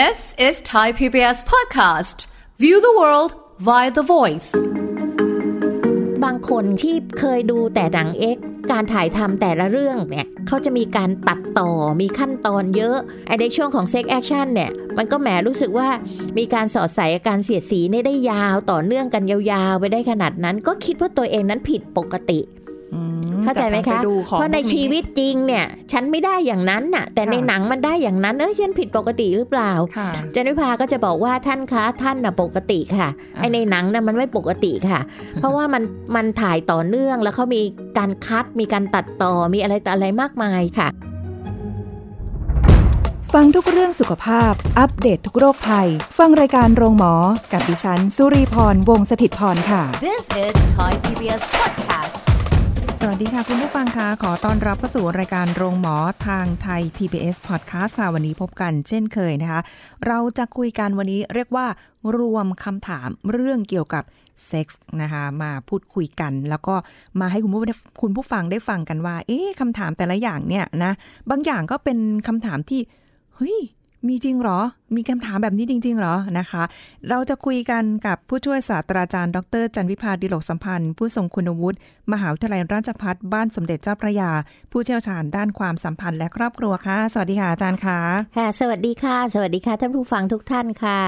This is Thai PBS podcast. View the world via the voice. บางคนที่เคยดูแต่หนังเอ็กซ์การถ่ายทำแต่ละเรื่องเนี่ยเขาจะมีการตัดต่อมีขั้นตอนเยอะไอ้ในช่วงของ sex action เนี่ย มันก็แหมรู้สึกว่ามีการสอดใส่การเสียดสีนี่ได้ยาวต่อเนื่องกันยาวๆ ไปได้ขนาดนั้น ก็คิดว่าตัวเองนั้นผิดปกติ เข้าใจไหมคะแต่การไปดูของเพศพาณิชย์พวกนี้ชีวิตจริงเนี่ย ฉันไม่ได้อย่างนั้นน่ะ แต่ในค่ะหนังมันได้อย่างนั้นเอ้ยฉันผิดปกติหรือเปล่าค่ะจันวิภาก็จะบอกว่าท่านคะท่านน่ะปกติค่ะไอในหนังน่ะมันไม่ปกติค่ะ เพราะว่ามันมันถ่ายต่อเนื่องแล้วเขามีการคัดมีการตัดต่อมีอะไรต่ออะไรมากมายค่ะ ฟังทุกเรื่องสุขภาพ อัปเดตททุกโรคภัย ฟังรายการโรงหมอ กับดิฉัน สุรีพรวงศิตพรค่ะ This is Thai PBS podcast. สวัสดีค่ะ คุณผู้ฟังคะขอต้อนรับเข้าสู่รายการโรงหมอทางไทย PBS Podcast ค่ะ วันนี้พบกันเช่นเคยนะคะ เราจะคุยกันวันนี้เรียกว่ารวมคำถามเรื่องเกี่ยวกับเซ็กส์นะคะมาพูดคุยกัน แล้วก็มาให้คุณผู้คุณผู้ฟังได้ฟังกันว่า เอ๊ะคำถามแต่ละอย่างเนี่ยนะ บางอย่างก็เป็นคำถามที่ เฮ้ย มีจริงเหรอ มีคำถามแบบนี้จริงๆเหรอนะคะ เราจะคุยกันกับผู้ช่วยศาสตราจารย์ ดร จันวิพาดิโลกสัมพันธ์ ผู้ทรงคุณวุฒิ มหาวิทยาลัยราชภัฏบ้านสมเด็จเจ้าพระยา ผู้เชี่ยวชาญด้านความสัมพันธ์และครอบครัวค่ะ สวัสดีค่ะอาจารย์ค่ะ ค่ะ สวัสดีค่ะ สวัสดีค่ะท่านผู้ฟังทุกท่านค่ะ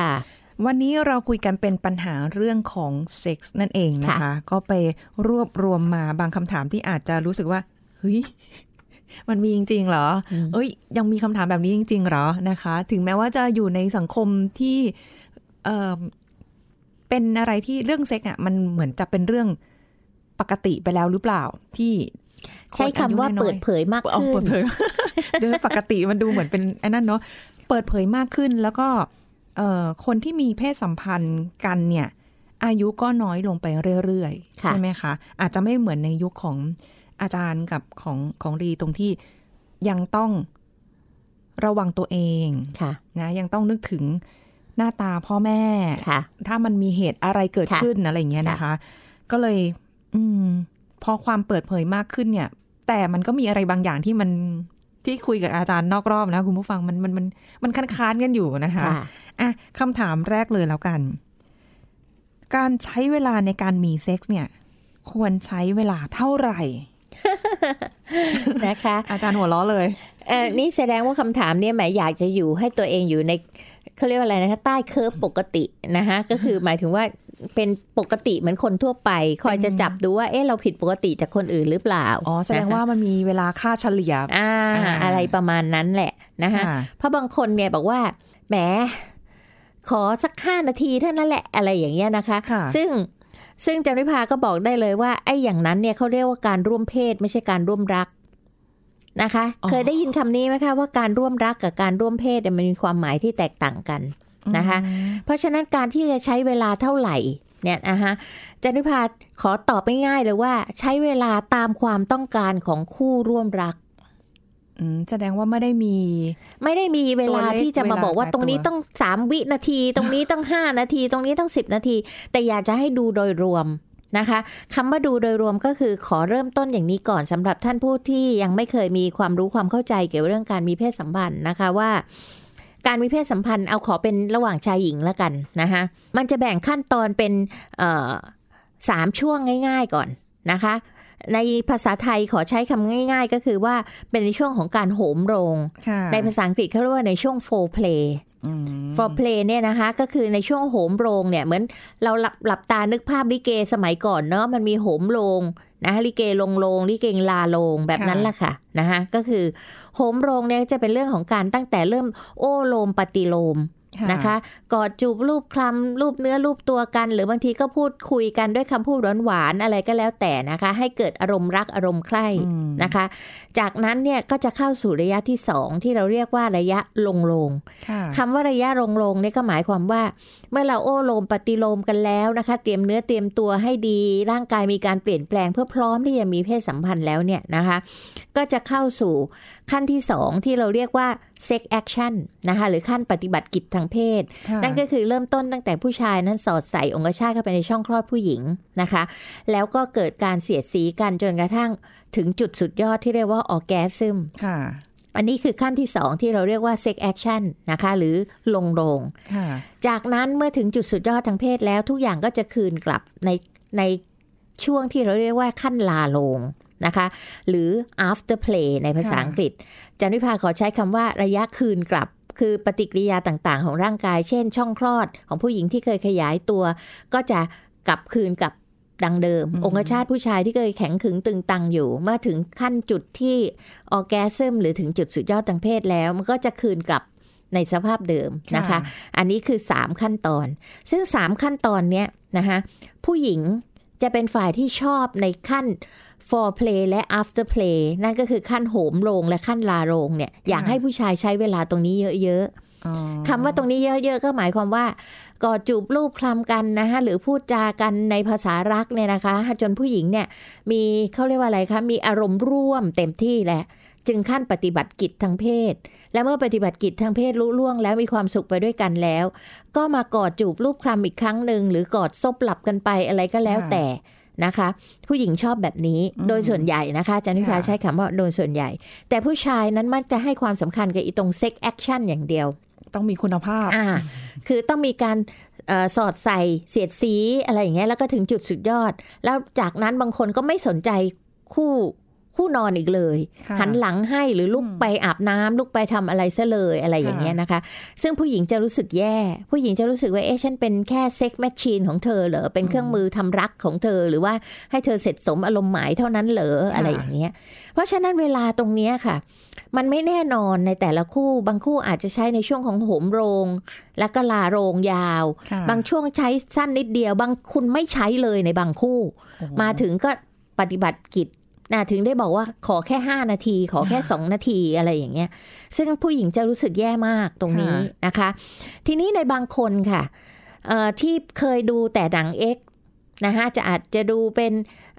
วันนี้เราคุยกันเป็นปัญหาเรื่องของเซ็กส์นั่นเองนะคะค่ะก็ไปรวบรวมมาบางคำถามที่อาจจะรู้สึกว่าเฮ้ย มันมีจริงๆเหรอ เอ้ย ยังมีคำถามแบบนี้จริง ๆ เหรอนะคะ ถึงแม้ว่าจะอยู่ในสังคมที่เอ่อเป็นอะไรที่เรื่องเซ็กอะ มันเหมือนจะเป็นเรื่องปกติไปแล้วหรือเปล่าที่ใช้คำว่าคนอยุน้เปิอยดเผยมากเอาขึ้เปินดเผยโดยปกติมันดูเหมือนเป็นไอ้นั่นเนาะเปิดเผยมากขึ้นแล้วก็เอ่อคนที่มีเพศสัมพันธ์กันเนี่ย อายุก็น้อยลงไปเรื่อยๆค่ะใช่ไหมคะ อาจจะไม่เหมือนในยุคของ อาจารย์กับของของรีตรงที่ยังต้องระวังตัวเองค่ะนะยังต้องนึกถึงหน้าตาพ่อแม่ค่ะถ้ามันมีเหตุอะไรเกิดค่ะขึ้นอะไรอย่างเงี้ยนะคะ ก็เลย อืม พอความเปิดเผยมากขึ้นเนี่ย แต่มันก็มีอะไรบางอย่างที่มันที่คุยกับอาจารย์นอกรอบนะคุณผู้ฟังมันมันมันมันค้านค้านๆกันอยู่นะคะค่ะอะคำถามแรกเลยแล้วกัน การใช้เวลาในการมีเซ็กส์เนี่ย ควรใช้เวลาเท่าไหร่ นะคะ อาจารย์หัวล้อเลยเออนี่แสดงว่าคำถามเนี่ยหมายอยากจะอยู่ให้ตัวเองอยู่ในเขาเรียกว่าอะไรนะคะใต้เคิร์ฟปกตินะคะก็คือหมายถึงว่าเป็นปกติเหมือนคนทั่วไป คอยจะจับดูว่าเอ๊ะเราผิดปกติจากคนอื่นหรือเปล่าอ๋อแสดงว่ามันมีเวลาค่าเฉลี่ยอ่าอ่าอะไรประมาณนั้นแหละนะคะค่ะเพราะบางคนเนี่ยบอกว่าแหมขอสักห้านาทีเท่านั้นแหละอะไรอย่างเงี้ยนะคะค่ะซึ่ง ซึ่งจันวิภาก็บอกได้เลยว่าไอ้อย่างนั้นเนี่ยเขาเรียกว่าการร่วมเพศไม่ใช่การร่วมรักนะคะอ๋อเคยได้ยินคำนี้ไหมคะว่าการร่วมรักกับการร่วมเพศเนี่ยมันมีความหมายที่แตกต่างกันนะคะ เพราะฉะนั้นการที่จะใช้เวลาเท่าไหร่เนี่ยนะคะจันวิภาขอตอบง่ายๆเลยว่า ใช้เวลาตามความต้องการของคู่ร่วมรักอืม แสดงว่าไม่ได้มี ไม่ได้มีเวลาตัวเลขที่จะมาบอกว่าเวลาตรงนี้ตายตัวต้องสามวินาที ตรงนี้ต้องห้านาที ตรงนี้ต้องสิบนาที แต่อยากจะให้ดูโดยรวมนะคะคำว่าดูโดยรวมก็คือขอเริ่มต้นอย่างนี้ก่อนสำหรับท่านผู้ที่ยังไม่เคยมีความรู้ความเข้าใจเกี่ยวกับเรื่องการมีเพศสัมพันธ์นะคะว่า การมีเพศสัมพันธ์เอาขอเป็นระหว่างชายหญิงแล้วกันนะคะมันจะแบ่งขั้นตอนเป็นเอ่อสามช่วงง่าย ๆก่อนนะคะ ในภาษาไทยขอใช้คำง่าย ๆ ก็คือว่าเป็นในช่วงของการโหมโรงค่ะในภาษาอังกฤษเขาเรียกว่าในช่วง for play อืม for play เนี่ยนะคะก็คือในช่วงโหมโรงเนี่ยเหมือนเราหลับหลับตานึกภาพลิเกสมัยก่อนเนาะมันมีโหมโรงนะลิเกลงโรงลิเกลาโรงแบบนั้นแหละค่ะนะคะก็คือโหมโรงเนี่ยจะเป็นเรื่องของการตั้งแต่เริ่มโอ้โลมปฏิโลม นะคะ กอดจูบรูปคลำรูปเนื้อรูปตัวกัน หรือบางทีก็พูดคุยกันด้วยคำพูดหวานๆอะไรก็แล้วแต่นะคะ ให้เกิดอารมณ์รักอารมณ์ใคร่อืมนะคะ จากนั้นเนี่ยก็จะเข้าสู่ระยะที่สองที่เราเรียกว่าระยะลงโลงค่ะคำว่าระยะลงโลงเนี่ยก็หมายความว่า เมื่อเราโอ้โลมปฏิโลมกันแล้วนะคะ เตรียมเนื้อเตรียมตัวให้ดี ร่างกายมีการเปลี่ยนแปลงเพื่อพร้อมที่จะมีเพศสัมพันธ์แล้วเนี่ยนะคะ ก็จะเข้าสู่ ขั้นที่สองที่เราเรียกว่า sex action นะคะหรือขั้นปฏิบัติกิจทางเพศค่ะนั่นก็คือเริ่มต้นตั้งแต่ผู้ชายนั้นสอดใส่องคชาตเข้าไปในช่องคลอดผู้หญิงนะคะ แล้วก็เกิดการเสียดสีกันจนกระทั่งถึงจุดสุดยอดที่เรียกว่าออแกซึมค่ะอันนี้คือขั้นที่สองที่เราเรียกว่า sex action นะคะ หรือลงโรงค่ะจากนั้นเมื่อถึงจุดสุดยอดทางเพศแล้วทุกอย่างก็จะคืนกลับในในช่วงที่เราเรียกว่าขั้นลาลง นะคะ หรือ after play ในภาษาค่ะอังกฤษ จันวิภาขอใช้คำว่าระยะคืนกลับ คือปฏิกิริยาต่างๆ ของร่างกาย เช่น ช่องคลอดของผู้หญิงที่เคยขยายตัว ก็จะกลับคืนกับดังเดิม องคชาตผู้ชายที่เคยแข็งขึงตึงตังอยู่ เมื่อถึงขั้นจุดที่ออแกซึมหรือถึงจุดสุดยอดทางเพศแล้ว มันก็จะคืนกลับในสภาพเดิมนะคะ อันนี้คือ 3 ขั้นตอน ซึ่ง 3 ขั้นตอนเนี้ยนะคะผู้หญิงจะเป็นฝ่ายที่ชอบในขั้น for play และ after play นั่นก็คือขั้นโหมโรงและขั้นลาโรงเนี่ยอยากให้ผู้ชายใช้เวลาตรงนี้เยอะอ๋อๆคำว่าตรงนี้เยอะๆก็หมายความว่ากอดจูบลูบคลำกันนะคะหรือพูดจากันในภาษารักเนี่ยนะคะ จนผู้หญิงเนี่ยมีเขาเรียกว่าอะไรคะ มีอารมณ์ร่วมเต็มที่แหละจึงขั้นปฏิบัติกิจทางเพศ และเมื่อปฏิบัติกิจทางเพศลุล่วงแล้วมีความสุขไปด้วยกันแล้ว ก็มากอดจูบลูบคลำอีกครั้งหนึ่งหรือกอดซบหลับกันไปอะไรก็แล้วแต่ นะคะ ผู้หญิงชอบแบบนี้โดยส่วนใหญ่นะคะอาจารย์วิภาใช้คำว่าโดยส่วนใหญ่ แต่ผู้ชายนั้นมักจะให้ความสำคัญกับอีตรง sex action อย่างเดียว ต้องมีคุณภาพอ่าคือต้องมีการเออสอดใส่เสียดสีอะไรอย่างเงี้ยแล้วก็ถึงจุดสุดยอด แล้วจากนั้นบางคนก็ไม่สนใจคู่ คู่นอนอีกเลยค่ะหันหลังให้หรือลุกไปอาบน้ำลุกไปทำอะไรซะเลยอะไรอย่างเงี้ยนะคะ ซึ่งผู้หญิงจะรู้สึกแย่ ผู้หญิงจะรู้สึกว่าเอ๊ะฉันเป็นแค่ sex machine ของเธอเหรอเป็นเครื่องมือทำรักของเธอ หรือว่าให้เธอเสร็จสมอารมณ์หมายเท่านั้นเหรออะไรอย่างเงี้ย เพราะฉะนั้นเวลาตรงเนี้ยค่ะ มันไม่แน่นอนในแต่ละคู่บางคู่อาจจะใช้ในช่วงของโหมโรง แล้วก็ลาโรงยาวค่ะบางช่วงใช้สั้นนิดเดียว บางคุณไม่ใช้เลยในบางคู่โอ้โหมาถึงก็ปฏิบัติกิจ นะถึงได้บอกว่าขอแค่ 5 นาที ขอแค่ 2 นาทีอะไรอย่างเงี้ย ซึ่งผู้หญิงจะรู้สึกแย่มากตรงนี้นะคะ ทีนี้ในบางคนค่ะเอ่อที่เคยดูแต่หนังเอ็กนะคะจะอาจจะดูเป็น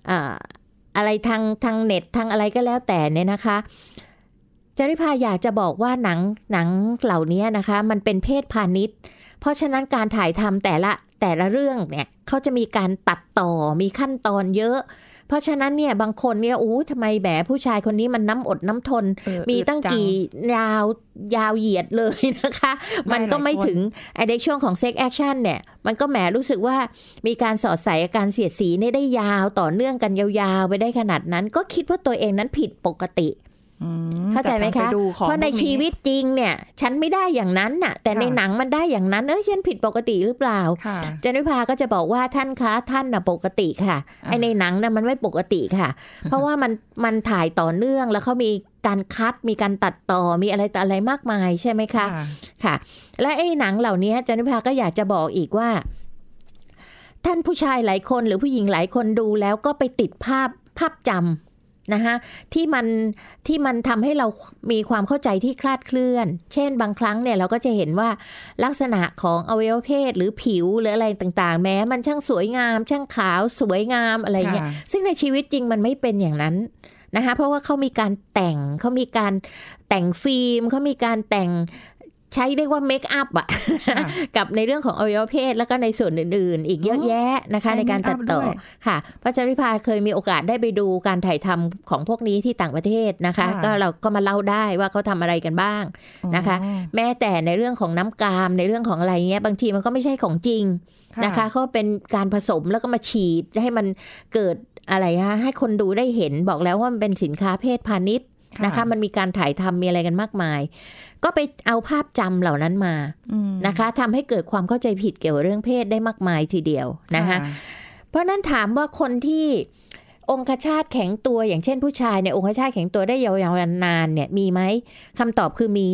เอ่ออะไรทางทางเน็ตทางอะไรก็แล้วแต่เนี่ยนะคะจารย์วิภาอยากจะบอกว่าหนังหนังเหล่านี้นะคะ มันเป็นเพศพาณิชย์ เพราะฉะนั้นการถ่ายทำแต่ละแต่ละเรื่องเนี่ยเขาจะมีการตัดต่อมีขั้นตอนเยอะ เพราะฉะนั้นเนี่ยบางคนเนี่ยอู้ทำไมแหมผู้ชายคนนี้มันน้ำอดน้ำทนเออมีตั้งอึดจักี่ยาวยาวเหยียดเลยนะคะไม่มันก็ไม่หลายคนถึงไอ้ในช่วงของ sex action เนี่ย มันก็แหมรู้สึกว่ามีการสอดใส่อาการเสียดสีเนี่ยได้ยาวต่อเนื่องกันยาวๆ ไปได้ขนาดนั้น ก็คิดว่าตัวเองนั้นผิดปกติอืม เข้าใจไหมแต่คะทำปดูของเพราะในพกนี้ชีวิตจริงเนี่ย ฉันไม่ได้อย่างนั้นน่ะ แต่ในค่ะหนังมันได้อย่างนั้น เอ้ยฉันผิดปกติหรือเปล่าค่ะเจนิพาก็จะบอกว่าท่านคะท่านน่ะปกติค่ะอ่าไอในหนังน่ะมันไม่ปกติค่ะ เพราะว่ามันมันถ่ายต่อเนื่องแล้วเขามีการคัดมีการตัดต่อมีอะไรต่ออะไรมากมายใช่ไหมคะค่ะ และไอ้หนังเหล่านี้จันพิพาก็อยากจะบอกอีกว่า ท่านผู้ชายหลายคนหรือผู้หญิงหลายคนดูแล้วก็ไปติดภาพภาพจำ นะคะที่มันที่มันทำให้เรามีความเข้าใจที่คลาดเคลื่อน เช่นบางครั้งเนี่ยเราก็จะเห็นว่าลักษณะของอวัยวะเพศหรือผิวหรืออะไรต่างๆ แม้มันช่างสวยงาม ช่างขาวสวยงามอะไรเงี้ยค่ะซึ่งในชีวิตจริงมันไม่เป็นอย่างนั้นนะคะเพราะว่าเขามีการแต่งเขามีการแต่งฟิล์มเขามีการแต่ง ใช้เรียกว่าเมคอัพอะค่ะกับในเรื่องของอวัยวะเพศแล้วก็ในส่วนอื่น ๆ อีกเยอะแยะนะคะใช้ในการตัดต่อเมคอัพด้วยค่ะพระจันทร์วิภาเคยมีโอกาสได้ไปดูการถ่ายทำของพวกนี้ที่ต่างประเทศนะคะค่ะก็เราก็มาเล่าได้ว่าเขาทำอะไรกันบ้างนะคะอ๋อแม้แต่ในเรื่องของน้ำกาม ในเรื่องของอะไรเงี้ยบางทีมันก็ไม่ใช่ของจริงนะคะเขาเป็นการผสมแล้วก็มาฉีดให้มันเกิดอะไรฮะให้คนดูได้เห็นบอกแล้วว่ามันเป็นสินค้าเพศพาณิชย์ นะคะ มันมีการถ่ายทำมีอะไรกันมากมาย ก็ไปเอาภาพจำเหล่านั้นมาอืมนะคะทำให้เกิดความเข้าใจผิดเกี่ยวกับเรื่องเพศได้มากมายทีเดียวนะคะเพราะฉะนั้นถามว่าคนที่องคชาตแข็งตัวอย่างเช่นผู้ชายเนี่ยองคชาตแข็งตัวได้ยาวนานๆเนี่ยมีไหมคำตอบคือมี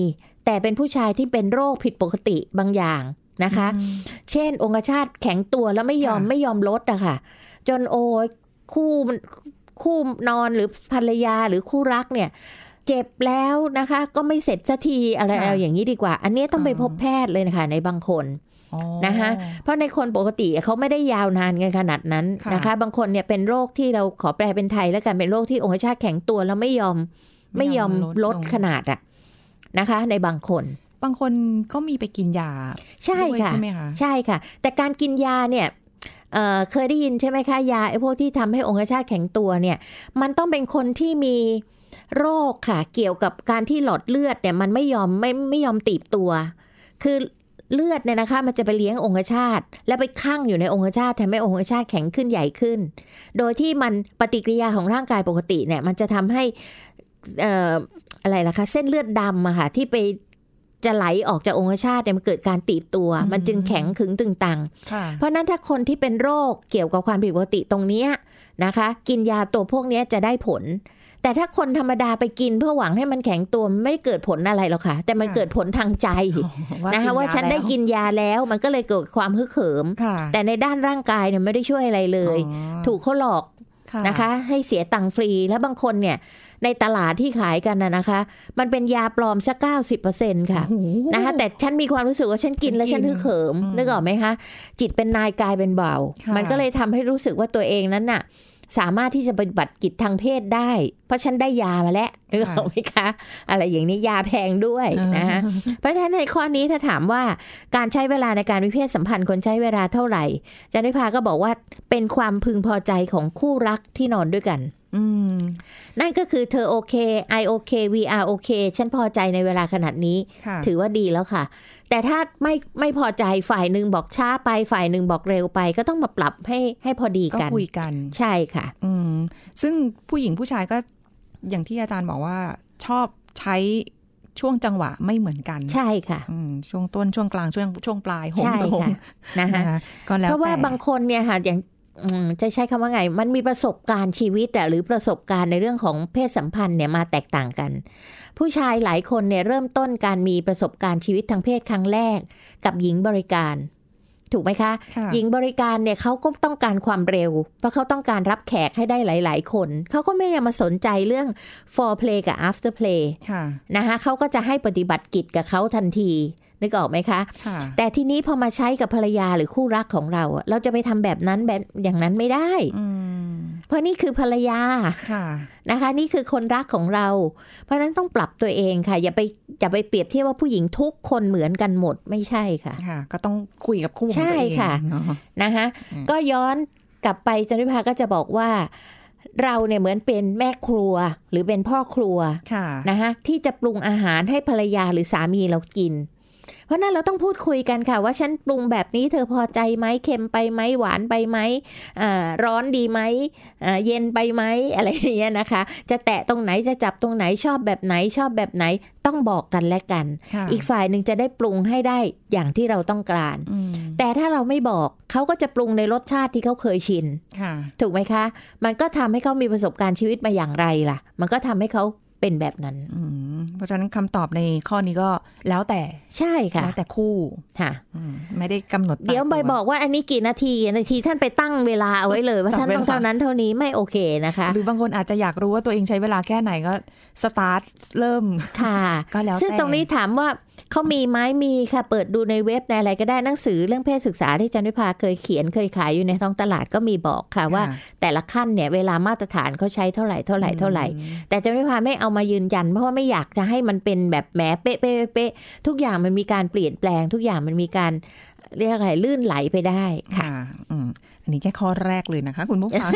แต่เป็นผู้ชายที่เป็นโรคผิดปกติบางอย่างนะคะอืมเช่น องคชาตแข็งตัวแล้วไม่ยอมค่ะไม่ยอมลดอะค่ะ จนโอ้ยคู่มัน คู่นอนหรือภรรยาหรือคู่รักเนี่ยเจ็บแล้วนะคะ ก็ไม่เสร็จสักทีอะไรค่ะเอาอย่างนี้ดีกว่า อันนี้ต้องไปอ๋อพบแพทย์เลยนะคะในบางคนอ๋อนะคะเพราะในคนปกติเขาไม่ได้ยาวนานกันขนาดนั้นค่ะนะคะ บางคนเนี่ยเป็นโรคที่เราขอแปลเป็นไทยแล้วกันเป็นโรคที่องคชาตแข็งตัวแล้วไม่ยอมไม่ยอมลดขนาดอะนะคะ ในบางคน บางคนก็มีไปกินยา ใช่ด้วยค่ะใช่ไหมคะใช่ค่ะ แต่การกินยาเนี่ย เเคยได้ยินใช่ไหมคะยาไอ้พวกที่ทำให้องคชาตแข็งตัวเนี่ย มันต้องเป็นคนที่มีโรคค่ะ เกี่ยวกับการที่หลอดเลือดเนี่ยมันไม่ยอมไม่ไม่ยอมตีบตัว คือเลือดเนี่ยนะคะมันจะไปเลี้ยงองคชาตแล้วไปคั่งอยู่ในองคชาตทำให้องคชาตแข็งขึ้นใหญ่ขึ้น โดยที่มันปฏิกิริยาของร่างกายปกติเนี่ยมันจะทำให้เอ่ออะไรล่ะคะเส้นเลือดดำอะค่ะที่ไป จะไหลออกจากองคชาตเนี่ยมันเกิดการตีบตัว มันจึงแข็งขึงตึงตังค่ะเพราะฉะนั้นถ้าคนที่เป็นโรคเกี่ยวกับความผิดปกติตรงเนี้ยนะคะ กินยาตัวพวกเนี้ยจะได้ผล แต่ถ้าคนธรรมดาไปกินเพื่อหวังให้มันแข็งตัวมันไม่ได้เกิดผลอะไรหรอกค่ะ แต่มันค่ะเกิดผลทางใจนะคะว่าฉันได้กินยาแล้วมันก็เลยเกิดความฮึกเหิมค่ะแต่ในด้านร่างกายเนี่ยไม่ได้ช่วยอะไรเลยอ๋อถูกเขาหลอก นะคะ ให้เสียตังค์ฟรีแล้วบางคนเนี่ย ในตลาดที่ขายกันนะนะคะ มันเป็นยาปลอมสักเก้าสิบเปอร์เซ็นค่ะโอ้โหนะคะ แต่ฉันมีความรู้สึกว่าฉันกินแล้วฉัฉันนกินฮึกเหิมอืมนึกออกไหมคะ จิตเป็นนายกายเป็นเบาค่ะมันก็เลยทำให้รู้สึกว่าตัวเองนั้นน่ะ สามารถที่จะปฏิบัติกิจทางเพศได้ เพราะฉันได้ยามาแล้วนึกออกไหมคะ อะไรอย่างนี้ยาแพงด้วยนะคะเพราะฉะนั้นในข้อนี้ถ้าถามว่าการใช้เวลาในการมีเพศสัมพันธ์คนใช้เวลาเท่าไหร่จันวิภาก็บอกว่าเป็นความพึงพอใจของคู่รักที่นอนด้วยกันอืม นั่นก็คือเธอโอเค I โอเค we are โอเค ฉันพอใจในเวลาขนาดนี้ค่ะถือว่าดีแล้วค่ะ แต่ถ้าไม่ไม่พอใจฝ่ายหนึ่งบอกช้าไปฝ่ายหนึ่งบอกเร็วไป ก็ต้องมาปรับให้ให้พอดีก็กันคุยกัน ใช่ค่ะ อืม ซึ่งผู้หญิงผู้ชายก็อย่างที่อาจารย์บอกว่าชอบใช้ช่วงจังหวะไม่เหมือนกัน ใช่ค่ะอืมช่วงต้นช่วงกลางช่วงช่วงปลายโหมใช่โหมค่ะนะคะนะคะก็แล้วเพราะว่าแต่บางคนเนี่ยค่ะอย่างอืม จะใช้คำว่าไง มันมีประสบการณ์ชีวิตอะหรือประสบการณ์ในเรื่องของเพศสัมพันธ์เนี่ยมาแตกต่างกัน ผู้ชายหลายคนเนี่ยเริ่มต้นการมีประสบการณ์ชีวิตทางเพศครั้งแรก กับหญิงบริการ ถูกไหมคะค่ะหญิงบริการเนี่ยเขาก็ต้องการความเร็ว เพราะเขาต้องการรับแขกให้ได้หลาย ๆ คน เขาก็ไม่ได้มาสนใจเรื่อง foreplay กับ after play ค่ะนะคะเขาก็จะให้ปฏิบัติกิจกับเขาทันที นึกออกไหมคะค่ะแต่ทีนี้พอมาใช้กับภรรยาหรือคู่รักของเราอะเราจะไปทำแบบนั้นแบบอย่างนั้นไม่ได้อืมเพราะนี่คือภรรยาค่ะนะคะ นี่คือคนรักของเรา เพราะฉะนั้นต้องปรับตัวเองค่ะ อย่าไปอย่าไปเปรียบเทียบว่าผู้หญิงทุกคนเหมือนกันหมดไม่ใช่ค่ะค่ะก็ต้องคุยกับคู่ของใช่ตัวเองค่ะเนาะนะคะอืมก็ย้อนกลับไปจันวิภาก็จะบอกว่าเราเนี่ยเหมือนเป็นแม่ครัวหรือเป็นพ่อครัวค่ะนะคะที่จะปรุงอาหารให้ภรรยาหรือสามีเรากิน เพราะนั้นเราต้องพูดคุยกันค่ะ ว่าฉันปรุงแบบนี้เธอพอใจไหมเค็มไปไหมหวานไปไหมอ่าร้อนดีไหมอ่าเย็นไปไหมอะไรอย่างเงี้ยนะคะ จะแตะตรงไหนจะจับตรงไหนชอบแบบไหนชอบแบบไหนต้องบอกกันและกันค่ะอีกฝ่ายหนึ่งจะได้ปรุงให้ได้อย่างที่เราต้องการอืมแต่ถ้าเราไม่บอกเขาก็จะปรุงในรสชาติที่เขาเคยชินค่ะถูกไหมคะ มันก็ทำให้เขามีประสบการณ์ชีวิตมาอย่างไรล่ะ มันก็ทำให้เขา เป็นแบบนั้นอืมเพราะฉะนั้นคำตอบในข้อนี้ก็แล้วแต่ใช่ค่ะแล้วแต่คู่ค่ะอืมไม่ได้กำหนดตาเดี๋ยวใบตัวบอกว่าอันนี้กี่นาทีนาทีท่านไปตั้งเวลาเอาไว้เลย ว่าจับท่านต้องเวลาเท่านั้นเท่านี้ไม่โอเคนะคะ หรือบางคนอาจจะอยากรู้ว่าตัวเองใช้เวลาแค่ไหนก็สตาร์ทเริ่มค่ะก็แล้วซึ่งแต่ตรงนี้ถามว่าเขามีไหมมีค่ะ เปิดดูในเว็บในอะไรก็ได้หนังสือเรื่องเพศศึกษาที่จันวิภาเคยเขียนเคยขายอยู่ในท้องตลาดก็มีบอกค่ะว่า แต่ละขั้นเนี่ยเวลามาตรฐานเขาใช้เท่าไหร่เท่าไหร่เท่าไหร่ แต่จันวิภาไม่เอามายืนยัน เพราะว่าไม่อยากจะให้มันเป็นแบบแหมเป๊ะเป๊ะเป๊ะทุกอย่างมันมีการเปลี่ยนแปลง ทุกอย่างมันมีการเรียกอะไรลื่นไหลไปได้ค่ะค่ะอืมอันนี้แค่ข้อแรกเลยนะคะ คุณผู้ฟัง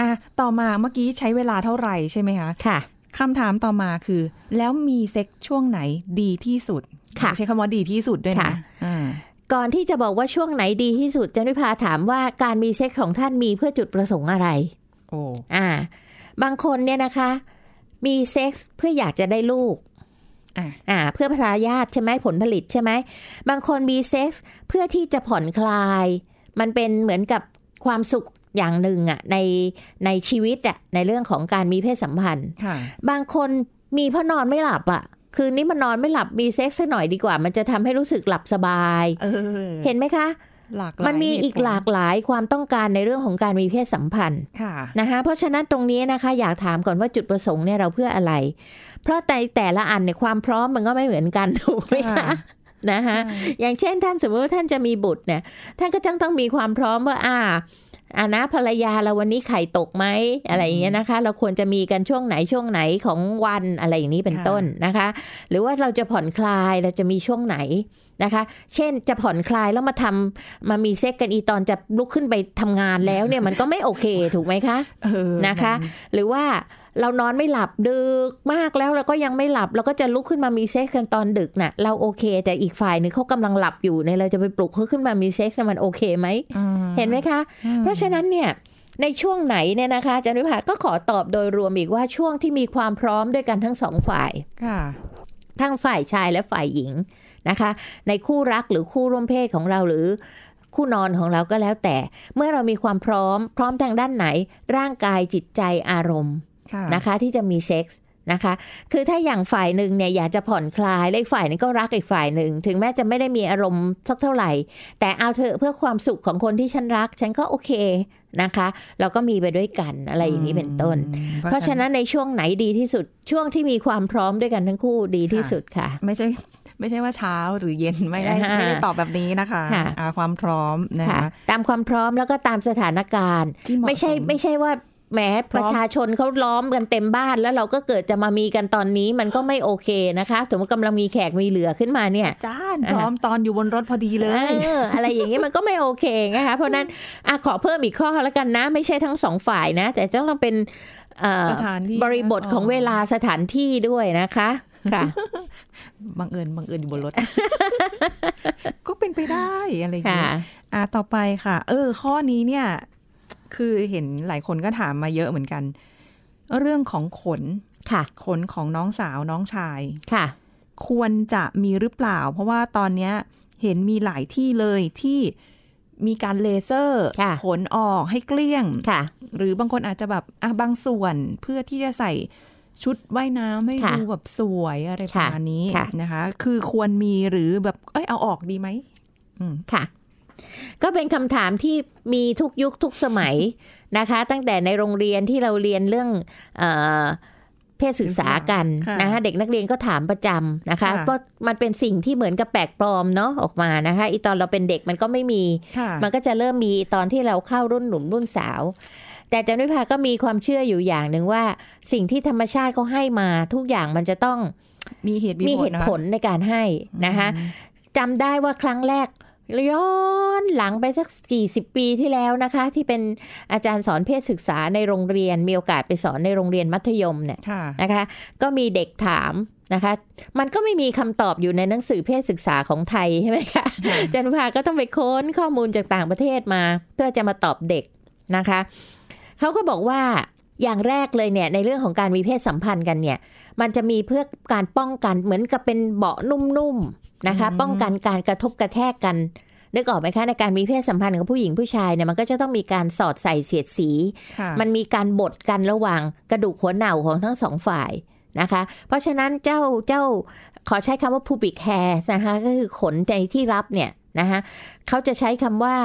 อะต่อมาเมื่อกี้ใช้เวลาเท่าไหร่ใช่ไหมคะค่ะ คำถามต่อมาคือ แล้วมีเซ็กช่วงไหนดีที่สุดค่ะใช้คำว่าดีที่สุดด้วยนะค่ะอ่าก่อนที่จะบอกว่าช่วงไหนดีที่สุดจารย์วิภาถามว่าการมีเซ็กส์ของท่านมีเพื่อจุดประสงค์อะไร โอ้อ่า บางคนเนี่ยนะคะ มีเซ็กส์เพื่ออยากจะได้ลูกอะอ่าเพื่อทายาทใช่ไหมผลผลิตใช่ไหมบางคนมีเซ็กส์เพื่อที่จะผ่อนคลาย มันเป็นเหมือนกับความสุข อย่างหนึ่งอะในในชีวิตอะในเรื่องของการมีเพศสัมพันธ์ค่ะบางคนมีเพราะนอนไม่หลับอะคืนนี้มันนอนไม่หลับมีเซ็กส์สักหน่อยดีกว่า มันจะทำให้รู้สึกหลับสบายเออเห็นไหมคะหลากหลายมันมีอีกเหตุผลหลากหลายความต้องการในเรื่องของการมีเพศสัมพันธ์ค่ะนะคะเพราะฉะนั้นตรงนี้นะคะ อยากถามก่อนว่าจุดประสงค์เนี่ยเราเพื่ออะไร เพราะในแต่ละอันเนี่ยความพร้อมมันก็ไม่เหมือนกันถูกไหมค่ะคะนะคะอย่างเช่นท่านสมมติว่าท่านจะมีบุตรเนี่ยท่านก็จังต้องมีความพร้อมว่าอ่า อานะภรรยาเราวันนี้ไข่ตกไหมอะไรอย่างเงี้ยนะคะ เราควรจะมีกันช่วงไหนช่วงไหนของวันอะไรอย่างนี้เป็นต้นนะคะ หรือว่าเราจะผ่อนคลายเราจะมีช่วงไหน นะคะ เช่นจะผ่อนคลายแล้วมาทำมามีเซ็กซ์กันอีตอนจะลุกขึ้นไปทำงานแล้วเนี่ยมันก็ไม่โอเคถูกไหมคะเออนะคะมัหรือว่าเรานอนไม่หลับดึกมากแล้วเราก็ยังไม่หลับเราก็จะลุกขึ้นมามีเซ็กซ์กันตอนดึกน่ะเราโอเค แต่อีกฝ่ายหนึงเขากำลังหลับอยู่เนี่ยเราจะไปปลุกเขาขึ้นมามีเซ็กซ์มันโอเคไหมอืมเห็นไหมคะ เพราะฉะนั้นเนี่ยในช่วงไหนเนี่ยนะคะอาจันวิภาก็ขอตอบโดยรวมอีกว่าช่วงที่มีความพร้อมด้วยกันทั้งสองฝ่ายค่ะทั้งฝ่ายชายและฝ่ายหญิง นะคะ ในคู่รักหรือคู่ร่วมเพศของเราหรือคู่นอนของเราก็แล้วแต่ เมื่อเรามีความพร้อม พร้อมทางด้านไหน ร่างกายจิตใจอารมณ์ค่ะนะคะ ที่จะมีเซ็กส์นะคะ คือถ้าอย่างฝ่ายหนึ่งเนี่ยอยากจะผ่อนคลายและอีกฝ่ายหนึงก็รักอีกฝ่ายหนึ่ง ถึงแม้จะไม่ได้มีอารมณ์สักเท่าไหร่ แต่เอาเถอะเพื่อความสุขของคนที่ฉันรัก ฉันก็โอเคนะคะ เราก็มีไปด้วยกันอะไรอย่างนี้เป็นต้นอืมเพราะฉะนั้นในช่วงไหนดีที่สุดช่วงที่มีความพร้อมด้วยกันทั้งคู่ดีที่สุดค่ะ ไม่ใช่ ไม่ใช่ว่าเช้าหรือเย็นไม่ได้อ่าไม่ได้ตอบแบบนี้นะคะค่ะอ่าความพร้อมนะค่ะคะตามความพร้อมแล้วก็ตามสถานการณ์ที่เหาะไม่ใช่สไม่ใช่ว่าแหมประชาชนเขาล้อมกันเต็มบ้าน แล้วเราก็เกิดจะมามีกันตอนนี้มันก็ไม่โอเคนะคะสมมติกำลังมีแขกมีเหลือขึ้นมาเนี่ยจ้านพร้อมตอนอยู่บนรถพอดีเลยเอออะไรอย่างนี้มันก็ไม่โอเคนะคะเพราะฉะนั้นอะขอเพิ่มอีกข้อแล้วกันนะ ไม่ใช่ทั้งสองฝ่ายนะ แต่ต้องเป็นเอ่อสถานที่บริบทของเวลาสถานที่ด้วยนะคะ ค่ะบังเอิญบังเอิญอยู่บนรถ ก็เป็นไปได้อะไรอย่างค่ะเงี้ยอ่าต่อไปค่ะ เออ ข้อนี้เนี่ย คือเห็นหลายคนก็ถามมาเยอะเหมือนกัน เรื่องของขนค่ะ ขนของน้องสาวน้องชายค่ะ ควรจะมีหรือเปล่า เพราะว่าตอนเนี้ย เห็นมีหลายที่เลยที่มีการเลเซอร์ค่ะขนออกให้เกลี้ยงค่ะหรือบางคนอาจจะแบบอะบางส่วนเพื่อที่จะใส่ ชุดว่ายน้ำให้ค่ะดูแบบสวยอะไรประมาณนี้ค่ะนะคะ คือควรมีหรือแบบเอ้ยเอาออกดีไหมค่ะ ก็เป็นคำถามที่มีทุกยุคทุกสมัยนะคะ ตั้งแต่ในโรงเรียนที่เราเรียนเรื่องเออเพศศึกษากันค่ะนะคะเด็กนักเรียนก็ถามประจำนะคะค่ะเพราะมันเป็นสิ่งที่เหมือนกับแปลกปลอมเนาะออกมานะคะอีตอนเราเป็นเด็กมันก็ไม่มีค่ะมันก็จะเริ่มมีตอนที่เราเข้ารุ่นหนุ่มรุ่นสาว แต่อาจันวิภาก็มีความเชื่ออยู่อย่างหนึ่งว่า สิ่งที่ธรรมชาติเขาให้มาทุกอย่างมันจะต้องมีเหตุมีเหผลตุนะคะผลในการให้นะคะจำได้ว่าครั้งแรกย้อนหลังไปสักกี่สิบปีที่แล้วนะคะ ที่เป็นอาจารย์สอนเพศศึกษาในโรงเรียน มีโอกาสไปสอนในโรงเรียนมัธยมเนี่ยค่ะนะคะ ก็มีเด็กถามนะคะ มันก็ไม่มีคำตอบอยู่ในหนังสือเพศศึกษาของไทยใช่ไหมคะอาจันภาก็ต้องไปค้นข้อมูลจากต่างประเทศมา เพื่อจะมาตอบเด็กนะคะ เขาก็บอกว่าอย่างแรกเลยเนี่ยในเรื่องของการมีเพศสัมพันธ์กันเนี่ย มันจะมีเพื่อการป้องกันเหมือนกับเป็นเบาะนุ่มๆนะคะ ป้องกันการกระทบกระแทกกันนึกออกไหมคะในการมีเพศสัมพันธ์กับผู้หญิงผู้ชายเนี่ยมันก็จะต้องมีการสอดใส่เสียดสีค่ะมันมีการบดกันระหว่างกระดูกหัวเหน่าของทั้งสองฝ่ายนะคะ เพราะฉะนั้นเจ้าเจ้าขอใช้คำว่า pubic hair นะคะก็คือขนในที่รับเนี่ยนะคะเขาจะใช้คำว่า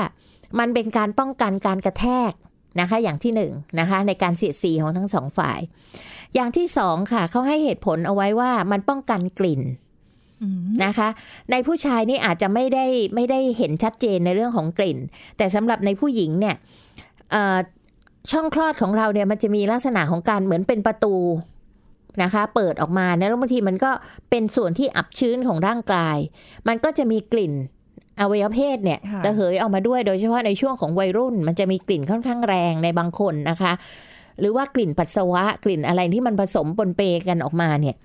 มันเป็นการป้องกันการกระแทก นะคะอย่างที่หนึ่งนะคะในการเสียดสีของทั้งสองฝ่าย อย่างที่สองค่ะเขาให้เหตุผลเอาไว้ว่ามันป้องกันกลิ่นอืมนะคะ ในผู้ชายนี่อาจจะไม่ได้ไม่ได้เห็นชัดเจนในเรื่องของกลิ่น แต่สำหรับในผู้หญิงเนี่ยเอ่อช่องคลอดของเราเนี่ยมันจะมีลักษณะของการเหมือนเป็นประตูนะคะ เปิดออกมานะแล้วบางทีมันก็เป็นส่วนที่อับชื้นของร่างกาย มันก็จะมีกลิ่น อวัยวะเพศเนี่ยค่ะระเหยออกมาด้วยโดยเฉพาะในช่วงของวัยรุ่น มันจะมีกลิ่นค่อนข้างแรงในบางคนนะคะ หรือว่ากลิ่นปัสสาวะกลิ่นอะไรที่มันผสมปนเปกันออกมาเนี่ย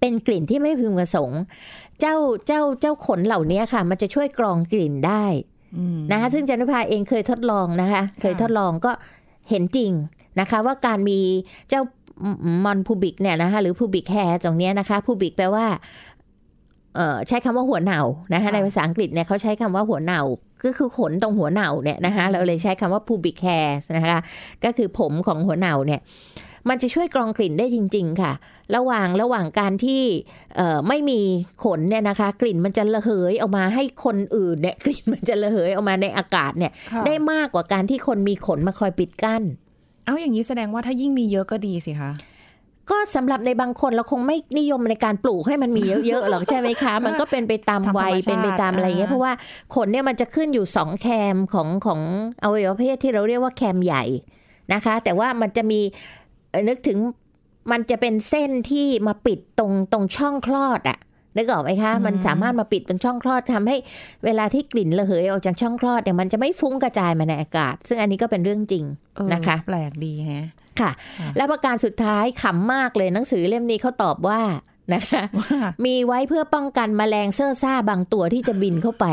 เป็นกลิ่นที่ไม่พึงประสงค์ เจ้าเจ้าเจ้าขนเหล่านี้ค่ะ มันจะช่วยกรองกลิ่นได้อืมนะคะซึ่งจันทภาเองเคยทดลองนะคะ เคยทดลองก็เห็นจริงนะคะ ว่าการมีเจ้ามอนพูบิกเนี่ยนะคะหรือพูบิกแฮร์ตรงเนี้ยนะคะพูบิกแปลว่าเอ่อ ใช้คำว่าหัวเหนานะคะในภาษาอังกฤษเนี่ยเขาใช้คำว่าหัวเหนาก็คือขนตรงหัวเหนาเนี่ยนะคะเราเลยใช้คำว่า pubic hair นะคะก็คือผมของหัวเหนาเนี่ยมันจะช่วยกรองกลิ่นได้จริง ๆ ค่ะ ระหว่างระหว่างการที่เอ่อไม่มีขนเนี่ยนะคะ กลิ่นมันจะระเหยออกมาให้คนอื่นเนี่ยกลิ่นมันจะระเหยออกมาในอากาศเนี่ยค่ะได้มากกว่าการที่คนมีขนมาคอยปิดกั้น เอาอย่างนี้แสดงว่าถ้ายิ่งมีเยอะก็ดีสิคะ ก็สำหรับในบางคนเราคงไม่นิยมในการปลูกให้มันมีเยอะๆหรอกใช่ไหมคะ มันก็เป็นไปตามธรรมวัยชาติเป็นไปตามอะไรอย่างเงี้ยอ่าเพราะว่าขนเนี่ยมันจะขึ้นอยู่สองแคมของของอวัยวะเพศที่เราเรียกว่าแคมใหญ่นะคะ แต่ว่ามันจะมีเอ่อนึกถึงมันจะเป็นเส้นที่มาปิดตรงตรงช่องคลอดอะนึกออกไหมคะ มันสามารถมาปิดตรงช่องคลอดทำให้เวลาที่กลิ่นระเหยออกจากช่องคลอดเนี่ยมันจะไม่ฟุ้งกระจายมาในอากาศ ซึ่งอันนี้ก็เป็นเรื่องจริงเออนะคะ แปลกดีแฮะ ค่ะค่ะ และประการสุดท้ายขำมากเลยหนังสือเล่มนี้เขาตอบว่านะคะว่ามีไว้เพื่อป้องกันแมลงเซ่อซ่าบางตัวที่จะบินเข้าไป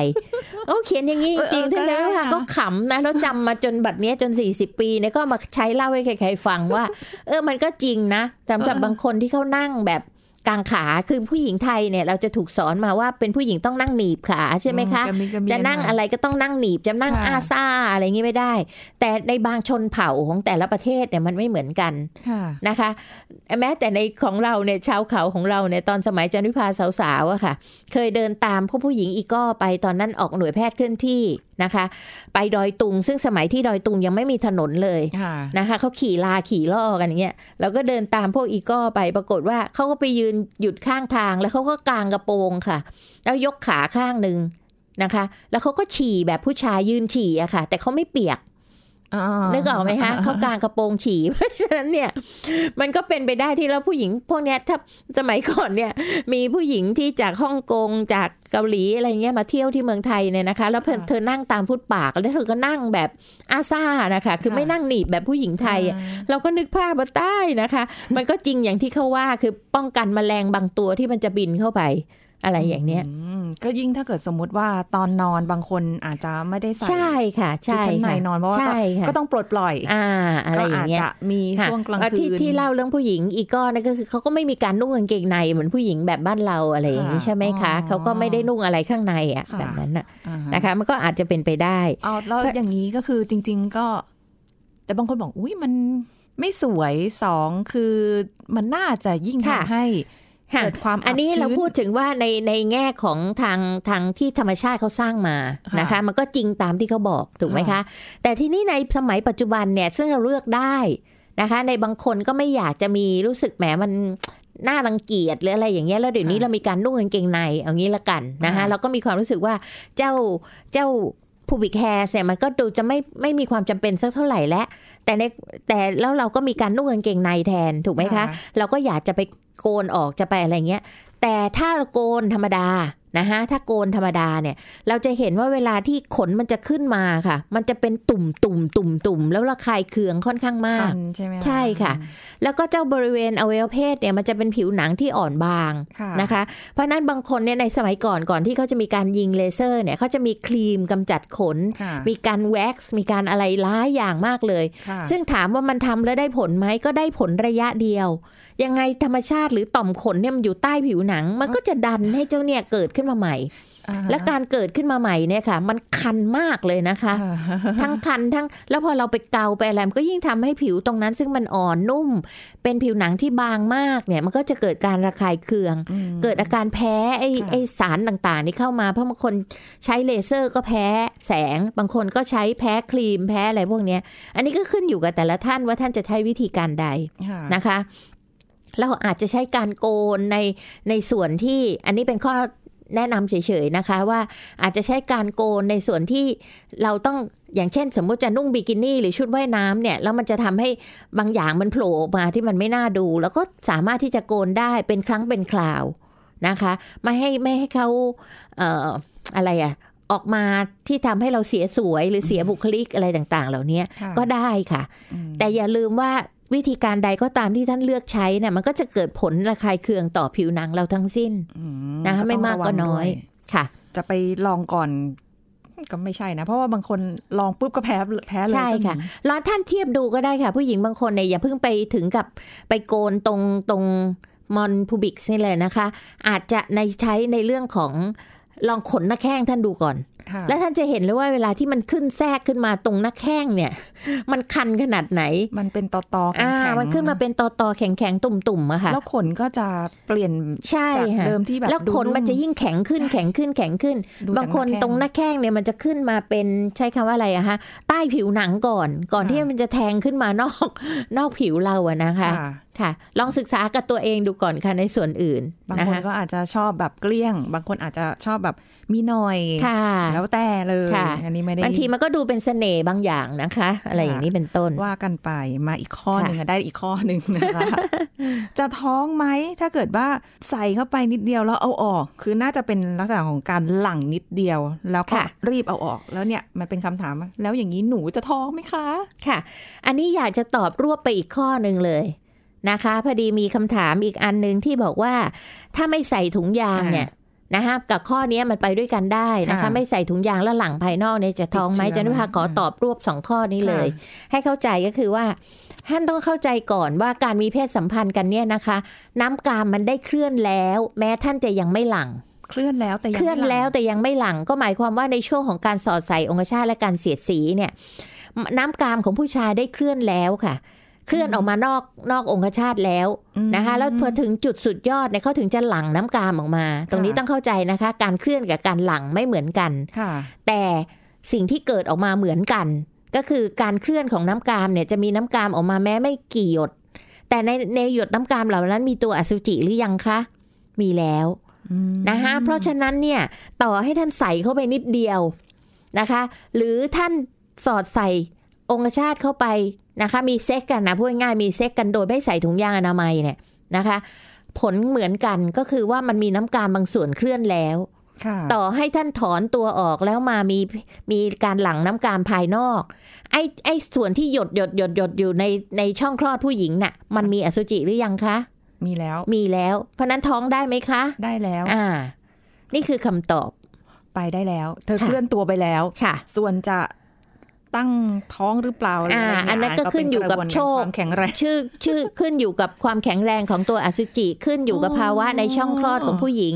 เขาเขียนอย่างนี้จริงๆเออท่านเอจะอรู้ได้ค่ะนะก็ขำนะแล้วจำมาจนบัดเนี้ยจน 40 ปีเนี่ยก็มาใช้เล่าให้ใครๆฟังว่า เออมันก็จริงนะสำหรับบางคนที่เขานั่งแบบ กางขาคือผู้หญิงไทยเนี่ยเราจะถูกสอนมาว่าเป็นผู้หญิงต้องนั่งหนีบขาใช่ไหมคะอืกรกรเมียจะนั่งอะไรก็ต้องนั่งหนีบจะนั่งค่ะอาซาอะไรอย่างนี้ไม่ได้ แต่ในบางชนเผ่าของแต่ละประเทศเนี่ยมันไม่เหมือนกันค่ะนะคะ แม้แต่ในของเราเนี่ยชาวเขาของเราเนี่ยตอนสมัยจันวิภาสาวๆอะค่ะ เคยเดินตามพวกผู้หญิงอีก้อไปตอนนั้นออกหน่วยแพทย์เคลื่อนที่นะคะ ไปดอยตุง ซึ่งสมัยที่ดอยตุงยังไม่มีถนนเลยค่ะนะคะเขาขี่ลาขี่ล่อกันอย่างเงี้ยเราก็เดินตามพวกอีก้อไปปรากฏว่าเขาก็ไปยืนหยุดข้างทางแล้วเขาก็กางกระโปรงค่ะ แล้วยกขาข้างหนึ่งนะคะ แล้วเขาก็ฉี่แบบผู้ชายยืนฉี่อะค่ะ แต่เขาไม่เปียก นึกออกไหมคะเขากางกระโปรงฉี่เพราะฉะนั้นเนี่ย มันก็เป็นไปได้ที่แล้วผู้หญิงพวกเนี้ยถ้าสมัยก่อนเนี่ย มีผู้หญิงที่จากฮ่องกงจากเกาหลีอะไรเงี้ยมาเที่ยวที่เมืองไทยเนี่ยนะคะ แล้วเธอค่ะเธอนั่งตามฟุตปากแล้วเธอก็นั่งแบบอาซานะคะ คือค่ะไม่นั่งหนีบแบบผู้หญิงไทยอะเราก็นึกภาพว่าใต้นะคะ มันก็จริงอย่างที่เขาว่าคือป้องกันแมลงบางตัวที่มันจะบินเข้าไป อะไรอย่างเนี้ยอืมก็ยิ่งถ้าเกิดสมมุติว่าตอนนอนบางคนอาจจะไม่ได้ใส่ใช่ค่ะชุดใช่ชั้นในค่ะนอนเพราะว่าใช่ค่ะก็ต้องปลดปล่อยอ่าอะไรอย่างเงี้ยก็อาจจะมีค่ะช่วงกลางเอ่อคืที่นที่เล่าเรื่องผู้หญิงอีกก้อนนั่นก็คือเขาก็ไม่มีการนุ่งกางเกงในเหมือนผู้หญิงแบบบ้านเราอะไรอย่างนี้ค่ะใช่ไหมคะอ๋อเขาก็ไม่ได้นุ่งอะไรข้างในอะค่ะแบบนั้นน่ะอ่าฮะนะคะ มันก็อาจจะเป็นไปได้เอาแล้วอย่างนี้ก็คือจริง ๆก็ แต่บางคนบอกอุ้ยมันไม่สวยสองคือมันน่าจะยิ่งค่ะทำให้ค่ะ เกิดความอันนี้ชื้เราพูดถึงว่าในในแง่ของทางทางที่ธรรมชาติเขาสร้างมาค่ะนะคะ มันก็จริงตามที่เขาบอกถูกไหมคะค่ะแต่ที่นี่ในสมัยปัจจุบันเนี่ยซึ่งเราเลือกได้นะคะ ในบางคนก็ไม่อยากจะมีรู้สึกแหมมันน่ารังเกียจหรืออะไรอย่างเงี้ยแล้วเดี๋ยวนี้เรามีการนุ่งกางเกงในเอางี้ละกันนะคะเราก็มีความรู้สึกว่าเจ้าเจ้า ผู้บิกแฮร์เนี่ยมันก็ดูจะไม่ไม่มีความจำเป็นสักเท่าไหร่แล้วแต่ในแต่แล้วเราก็มีการนุ่งกางเกงในแทนถูกไหมคะ เราก็อยากจะไปโกนออกจะไปอะไรเงี้ยแต่ถ้าโกนธรรมดา นะฮะถ้าโกนธรรมดาเนี่ย เราจะเห็นว่าเวลาที่ขนมันจะขึ้นมาค่ะ มันจะเป็นตุ่มตุ่มตุ่มตุ่มแล้วระคายเคืองค่อนข้างมากคันใช่ไหมใช่ค่ะ แล้วก็เจ้าบริเวณอวัยวะเพศเนี่ยมันจะเป็นผิวหนังที่อ่อนบางค่ะนะคะ เพราะฉะนั้นบางคนเนี่ยในสมัยก่อนก่อนที่เขาจะมีการยิงเลเซอร์เนี่ยเขาจะมีครีมกำจัดขนค่ะมีการแว็กซ์มีการอะไรหลายอย่างมากเลยค่ะซึ่งถามว่ามันทำแล้วได้ผลไหมก็ได้ผลระยะเดียว ยังไงธรรมชาติหรือต่อมขนเนี่ยมันอยู่ใต้ผิวหนัง มันก็จะดันให้เจ้าเนี่ยเกิดขึ้นมาใหม่อ่าฮะและการเกิดขึ้นมาใหม่เนี่ยค่ะ มันคันมากเลยนะคะ ทั้งคันทั้งแล้วพอเราไปเกาไปอะไรมันก็ยิ่งทำให้ผิวตรงนั้น ซึ่งมันอ่อนนุ่ม เป็นผิวหนังที่บางมากเนี่ย มันก็จะเกิดการระคายเคืองอืมเกิดอาการแพ้ไอ้ค่ะไอ้สารต่างๆนี่เข้ามาเพราะบางคนใช้เลเซอร์ก็แพ้แสง บางคนก็ใช้แพ้ครีมแพ้อะไรพวกเนี้ยอันนี้ก็ขึ้นอยู่กับแต่ละท่านว่าท่านจะใช้วิธีการใดค่ะนะคะ เราอาจจะใช้การโกนในในส่วนที่อันนี้เป็นข้อแนะนำเฉยๆนะคะว่าอาจจะใช้การโกนในส่วนที่เราต้องอย่างเช่น สมมติจะนุ่งบิกินี่หรือชุดว่ายน้ำเนี่ยแล้วมันจะทำให้บางอย่างมันโผล่ออกมาที่มันไม่น่าดู แล้วก็สามารถที่จะโกนได้เป็นครั้งเป็นคราวนะคะไม่ให้ไม่ให้เขาเอ่ออะไรอะออกมาที่ทำให้เราเสียสวยหรือเสียบุคลิกอะไรต่าง ๆ เหล่านี้ค่ะก็ได้ค่ะอืมแต่อย่าลืมว่า วิธีการใดก็ตามที่ท่านเลือกใช้เนี่ยมันก็จะเกิดผลระคายเคืองต่อผิวหนังเราทั้งสิ้นอืนะคะต้ไม่งมากก็ระวังน้อยด้วค่ะ จะไปลองก่อนก็ไม่ใช่นะ เพราะว่าบางคนลองปุ๊บก็แพ้แพ้เลยใช่ก็มีค่ะแล้วท่านเทียบดูก็ได้ค่ะ ผู้หญิงบางคนเนี่ยอย่าเพิ่งไปถึงกับไปโกนตรงตรงมอนพูบิกนี่เลยนะคะ อาจจะในใช้ในเรื่องของ ลองขนหน้าแข้งท่านดูก่อนค่ะแล้วท่านจะเห็นเลยว่าเวลาที่มันขึ้นแทรกขึ้นมาตรงหน้าแข้งเนี่ย มันคันขนาดไหน มันเป็นตอตอๆแข็อ่างๆมันขึ้นมาเป็นตอตอๆแข็งแข็งๆตุ่มๆอะค่ะ แล้วขนก็จะเปลี่ยนใช่จากค่ะเดิมที่แบบแล้วดูขนมันนุ่มจะยิ่งแข็งขึ้นแข็งขึ้นแข็งขึ้นดูจากบางคนหน้าแข้งตรงหน้าแข้งเนี่ยมันจะขึ้นมาเป็นใช้คำว่าอะไรอะฮะใต้ผิวหนังก่อน ก่อนค่ะที่มันจะแทงขึ้นมานอกนอกผิวเราอะนะคะ ค่ะค่ะ ลองศึกษากับตัวเองดูก่อนค่ะในส่วนอื่น บางนะคนคะก็อาจจะชอบแบบเกลี้ยง บางคนอาจจะชอบแบบมีหน่อยค่ะ แล้วแต่เลยค่ะอันนี้ไม่ได้บางทีมันก็ดูเป็นเสน่ห์บางอย่างนะคะ อะไรอย่างนี้เป็นต้นว่ากันไปมาอีกข้อค่ะหนึ่งอะได้อีกข้อหนึ่งนะคะจะท้องไหมถ้าเกิดว่าใส่เข้าไปนิดเดียวแล้วเอาออก คือน่าจะเป็นลักษณะของการหลั่งนิดเดียว แล้วก็รีบเอาออก แล้วเนี่ยมันเป็นคำถามว่าแล้วอย่างนี้หนูจะท้องไหมคะค่ะ อันนี้อยากจะตอบรวบไปอีกข้อหนึ่งเลย นะคะพอดีมีคำถามอีกอันหนึ่งที่บอกว่า ถ้าไม่ใส่ถุงยางเนี่ยนะคะกับข้อนี้มันไปด้วยกันได้นะคะค่ะไม่ใส่ถุงยางแล้วหลังภายนอกเนี่ยจะท้องไหมติดเชื้จัอนนิพาไหมขอตอบรวบสองข้อนี้เลย ให้เข้าใจก็คือว่าท่านต้องเข้าใจก่อนว่าการมีเพศสัมพันธ์กันเนี่ยนะคะ น้ำกามมันได้เคลื่อนแล้ว แม้ท่านจะยังไม่หลังเคลื่อนแล้วแต่ยังเคลื่อนไม่หแล้วแต่ยังไม่หลังก็หมายความว่าในช่วงของการสอดใส่องคชาตและการเสียดสีเนี่ย น้ำกามของผู้ชายได้เคลื่อนแล้วค่ะ เคลื่อนออกมานอกนอกองคชาตแล้วอืมนะคะ แล้วพอถึงจุดสุดยอดเนี่ยเขาถึงจะหลั่งน้ำกามออกมา ตรงนี้ค่ะต้องเข้าใจนะคะ การเคลื่อนกับการหลั่งไม่เหมือนกันค่ะแต่สิ่งที่เกิดออกมาเหมือนกัน ก็คือการเคลื่อนของน้ำกามเนี่ยจะมีน้ำกามออกมาแม้ไม่กี่หยด แต่ในในหยดน้ำกามเหล่านั้นมีตัวอสุจิหรือยังคะ มีแล้วนะคะเพราะฉะนั้นเนี่ยต่อให้ท่านใส่เข้าไปนิดเดียวนะคะ หรือท่านสอดใส่องคชาตเข้าไป นะคะมีเซ็กกันนะพูดง่ายๆมีเซ็กกันโดยไม่ใส่ถุงยางอนามัยเนี่ยนะคะ ผลเหมือนกันก็คือว่ามันมีน้ำกามบางส่วนเคลื่อนแล้วค่ะต่อให้ท่านถอนตัวออกแล้วมามีมีการหลั่งน้ำกามภายนอก ไอ้ไอ้ส่วนที่หยดหยดหยดหยดอยู่ในในช่องคลอดผู้หญิงน่ะ มันมีอสุจิหรือยังคะ มีแล้วมีแล้ว เพราะฉะนั้นท้องได้ไหมคะ ได้แล้ว อ่า นี่คือคำตอบไปได้แล้ว เธอค่ะเคลื่อนตัวไปแล้วค่ะ ส่วนจะ ตั้งท้องหรือเปล่าอะไรอ่าย่างเงี้ยอันนั้นก็ขึ้นอยู่กับเป็ระวโชคความแข็งแรงชื่อชื่อขึ้นอยู่กับความแข็งแรงของตัวอสุจิขึ้นอยู่กับอ๋อภาวะในช่องคลอดของผู้หญิง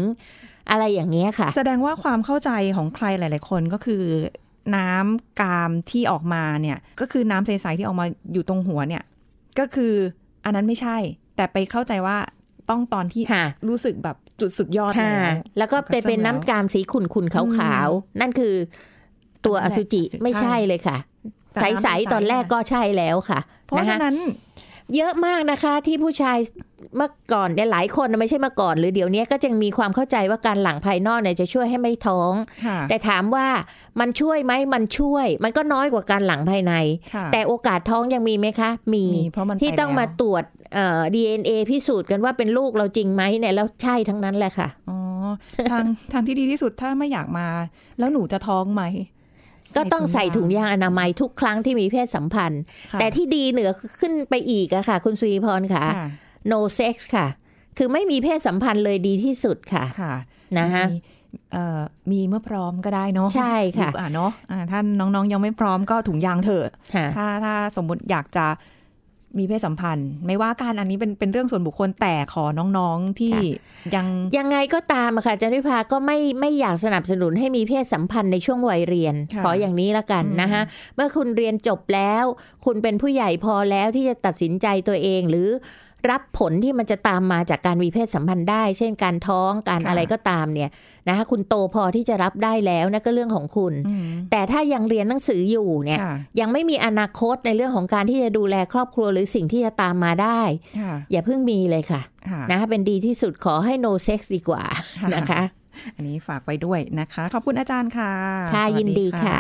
อะไรอย่างเงี้ยค่ะ แสดงว่าความเข้าใจของใครหลาย ๆ คนก็คือน้ำกามที่ออกมาเนี่ย ก็คือน้ำใสๆที่ออกมาอยู่ตรงหัวเนี่ย ก็คืออันนั้นไม่ใช่ แต่ไปเข้าใจว่าต้องตอนที่ค่ะรู้สึกแบบจุดสุดยอดค่ะแล้วแล้วก็เป็นเป็นน้ำกามสีขุ่นขุ่นๆขาวๆนั่นคือ ตัวอสุจิใช่ไม่ใช่เลยค่ะแต่ ใน้ำสใสๆตอนแรกก็ใช่แล้วค่ะ เพราะนะคะฉะนั้นเยอะมากนะคะที่ผู้ชายเมื่อก่อนเนี่ยหลายคนนะไม่ใช่เมื่อก่อน หรือเดี๋ยวนี้ก็จะมีความเข้าใจว่าการหลังภายนอกเนี่ยจะช่วยให้ไม่ท้องค่ะแต่ถามว่ามันช่วยไหมมันช่วย มันก็น้อยกว่าการหลังภายในค่ะแต่โอกาสท้องยังมีไหมคะ มีมีเพราะมันที่ไปต้องมาแล้วตรวจเอ่อ DNA พิสูจน์กันว่าเป็นลูกเราจริงไหมเนี่ยแล้วใช่ทั้งนั้นแหละค่ะอ๋อทางทางที่ดีที่สุดถ้าไม่อยากมา แล้วหนูจะท้องไหม ก็ต้องใส่ถุงยางอนามัยทุกครั้งที่มีเพศสัมพันธ์ค่ะแต่ที่ดีเหนือขึ้นไปอีกอะค่ะ คุณสุริพรค่ะค่ะ no sex ค่ะ คือไม่มีเพศสัมพันธ์เลยดีที่สุดค่ะค่ะนะคะมีเอ่อมีเมื่อพร้อมก็ได้เนาะใช่ค่ะอ่าเนาะอ่าท่านน้องๆยังไม่พร้อมก็ถุงยางเถอะค่ะถ้าถ้าสมมติอยากจะ มีเพศสัมพันธ์ ไม่ว่าการอันนี้เป็นเป็นเรื่องส่วนบุคคลแต่ขอน้องๆที่ค่ะยังยังไงก็ตามอะค่ะอาจันวิภาก็ไม่ไม่อยากสนับสนุนให้มีเพศสัมพันธ์ในช่วงวัยเรียนค่ะขออย่างนี้ละกันอืมนะคะเมื่อคุณเรียนจบแล้ว คุณเป็นผู้ใหญ่พอแล้วที่จะตัดสินใจตัวเองหรือ รับผลที่มันจะตามมาจากการมีเพศสัมพันธ์ได้ เช่นการท้องการค่ะอะไรก็ตามเนี่ยนะคะคุณโตพอที่จะรับได้แล้วนั่นก็เรื่องของคุณอืมแต่ถ้ายังเรียนหนังสืออยู่เนี่ยค่ะยังไม่มีอนาคตในเรื่องของการที่จะดูแลครอบครัวหรือสิ่งที่จะตามมาได้ค่ะอย่าเพิ่งมีเลยค่ะค่ะนะคะเป็นดีที่สุดขอให้ no sex ดีกว่าค่ะนะคะ อันนี้ฝากไว้ด้วยนะคะ ขอบคุณอาจารย์ค่ะ ค่ะสวัสยินดีค่ะ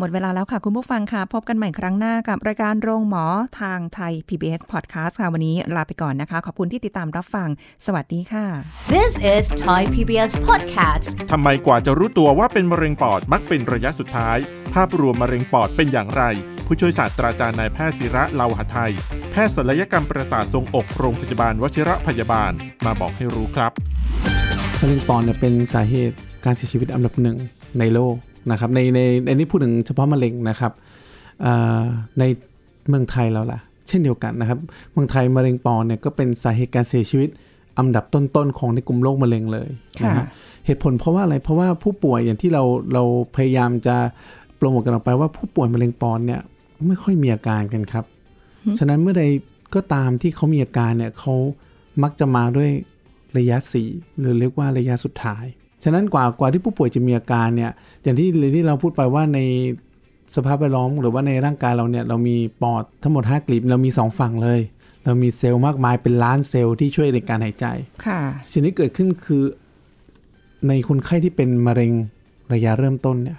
หมดเวลาแล้วค่ะคุณผู้ฟังค่ะ พบกันใหม่ครั้งหน้ากับรายการโรงหมอทางไทย PBS Podcast ค่ะ วันนี้ลาไปก่อนนะคะ ขอบคุณที่ติดตามรับฟัง สวัสดีค่ะ This is Thai PBS Podcast. ทำไมกว่าจะรู้ตัวว่าเป็นมะเร็งปอดมักเป็นระยะสุดท้าย ภาพรวมมะเร็งปอดเป็นอย่างไร ผู้ช่วยศาสตราจารย์นายแพทย์ศิระเลาหะไทย แพทย์ศัลยกรรมประสาททรงอกโรงพยาบาลวชิระพยาบาล มาบอกให้รู้ครับมะเร็งปอดเนี่ยเป็นสาเหตุการเสียชีวิตอันดับหนึ่งในโลก นะครับในในในนี้พูดถึงเฉพาะมะเร็งนะครับอ่าในเมืองไทยเราล่ะ เช่นเดียวกันนะครับเมืองไทยมะเร็งปอดเนี่ยก็เป็นสาเหตุการเสียชีวิตอันดับต้นๆของในกลุ่มโรคมะเร็งเลยนะค่ะฮะเหตุผลเพราะว่าอะไรเพราะว่าผู้ป่วยอย่างที่เราเราพยายามจะโปรโมทกันออกไปว่าผู้ป่วยมะเร็งปอดเนี่ยไม่ค่อยมีอาการกันครับ ฉะนั้นเมื่อใดก็ตามที่เขามีอาการเนี่ยเขามักจะมาด้วยระยะ4หรือเรียกว่าระยะสุดท้าย ฉะนั้นกว่ากว่าที่ผู้ป่วยจะมีอาการเนี่ยอย่างที่ที่เราพูดไปว่าในสภาพแวดล้อมหรือว่าในร่างกายเราเนี่ยเรามีปอดทั้งหมด 5กลีบเรามี 2 ฝั่งเลย เรามีเซลล์มากมายเป็นล้านเซลล์ที่ช่วยในการหายใจ ค่ะ สิ่งที่เกิดขึ้นคือ ในคนไข้ที่เป็นมะเร็งระยะเริ่มต้นเนี่ย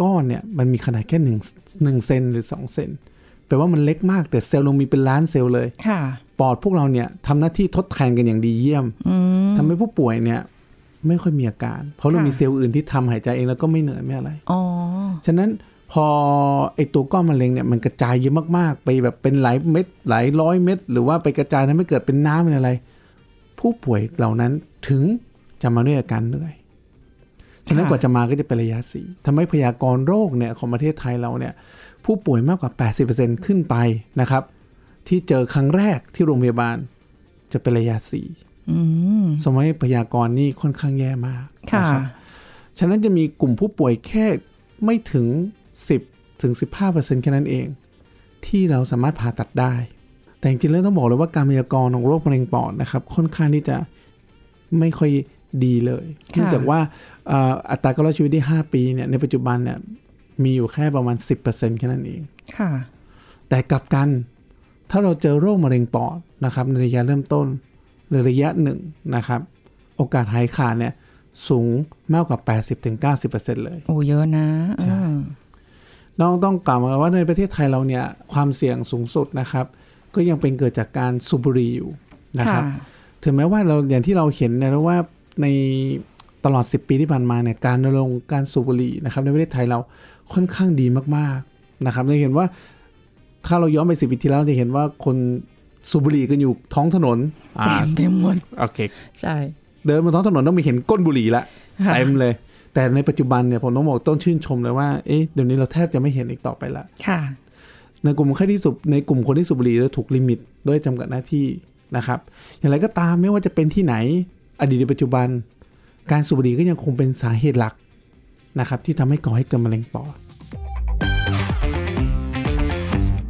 ก้อนเนี่ยมันมีขนาดแค่หนึ่งหนึ่งเซนหรือ 2 เซนแปลว่ามันเล็กมากแต่เซลล์เรามีเป็นล้านเซลล์เลย ค่ะ ปอดพวกเราเนี่ยทำหน้าที่ทดแทนกันอย่างดีเยี่ยมอืมทำให้ผู้ป่วยเนี่ย ไม่ค่อยมีอาการ เพราะเราค่ะมีเซลล์อื่นที่ทำหายใจเองแล้วก็ไม่เหนื่อยไม่อะไรอ๋อฉะนั้นพพอไอตัวก้อนมะเร็งเนี่ยมันกระจายเยอะมากๆ ไปแบบเป็นหลายเม็ดหลายร้อยเม็ดหรือว่าไปกระจายนั้นไม่เกิดเป็นน้ำเป็นอะไร ผู้ป่วยเหล่านั้นถึงจะมาด้วยอาการเหนื่อยฉะนั้นค่ะกว่าจะมาก็จะเป็นระยะสี่ทำให้พยากรณ์โรคเนี่ยของประเทศไทยเราเนี่ยผู้ป่วยมากกว่า 80%ขึ้นไปนะครับ ที่เจอครั้งแรกที่โรงพยาบาลจะเป็นระยะสี่อืม สมัยพยากรณ์นี่ค่อนข้างแย่มากค่ะนะครับฉะนั้นจะมีกลุ่มผู้ป่วยแค่ไม่ถึง 10ถึง15%แค่นั้นเอง ที่เราสามารถผ่าตัดได้ แต่จริงๆแล้วต้องบอกเลยว่าการพยากรณ์ของโรคมะเร็งปอดนะครับ ค่อนข้างที่จะไม่ค่อยดีเลยเนื่องจากว่าเอ่ออัตราการรอดชีวิตที่ 5 ปีเนี่ยในปัจจุบันเนี่ยมีอยู่แค่ประมาณ 10%แค่นั้นเองค่ะ แต่กลับกันถ้าเราเจอโรคมะเร็งปอดนะครับในระยะเริ่มต้น หรือระยะหนึ่งนะครับ โอกาสหายขาดเนี่ยสูงมากกว่า 80-90%เลย โอ้เยอะนะใช่อืมน้องต้องกล่าวมาว่าในประเทศไทยเราเนี่ยความเสี่ยงสูงสุดนะครับ ก็ยังเป็นเกิดจากการสูบบุหรี่อยู่นะครับ ถึงแม้ว่าเราอย่างที่เราเห็นนะว่าในตลอด 10 ปีที่ผ่านมาเนี่ยการรณรงค์การสูบบุหรี่นะครับ ในประเทศไทยเราค่อนข้างดีมากๆนะครับเราเห็นว่าถ้าเราย้อนไปสิปีที่แล้วจะเห็นว่าคน สูบบุหรี่กันอยู่ท้องถนนอ่าเต็มไปหมดโอเคใช่เดินบนท้องถนนต้องมีเห็นก้นบุหรี่ละค่ะเต็มเลย แต่ในปัจจุบันเนี่ยผมต้องบอกต้องชื่นชมเลยว่าเอ๊ะเดี๋ยวนี้เราแทบจะไม่เห็นอีกต่อไปละค่ะ ในกลุ่มคนที่สูบในกลุ่มคนที่สูบบุหรี่จะถูกลิมิตด้วยจำกัดหน้าที่นะครับ อย่างไรก็ตามไม่ว่าจะเป็นที่ไหน อดีตหรือปัจจุบัน การสูบบุหรี่ก็ยังคงเป็นสาเหตุหลักนะครับ ที่ทำให้ก่อให้เกิดมะเร็งปอด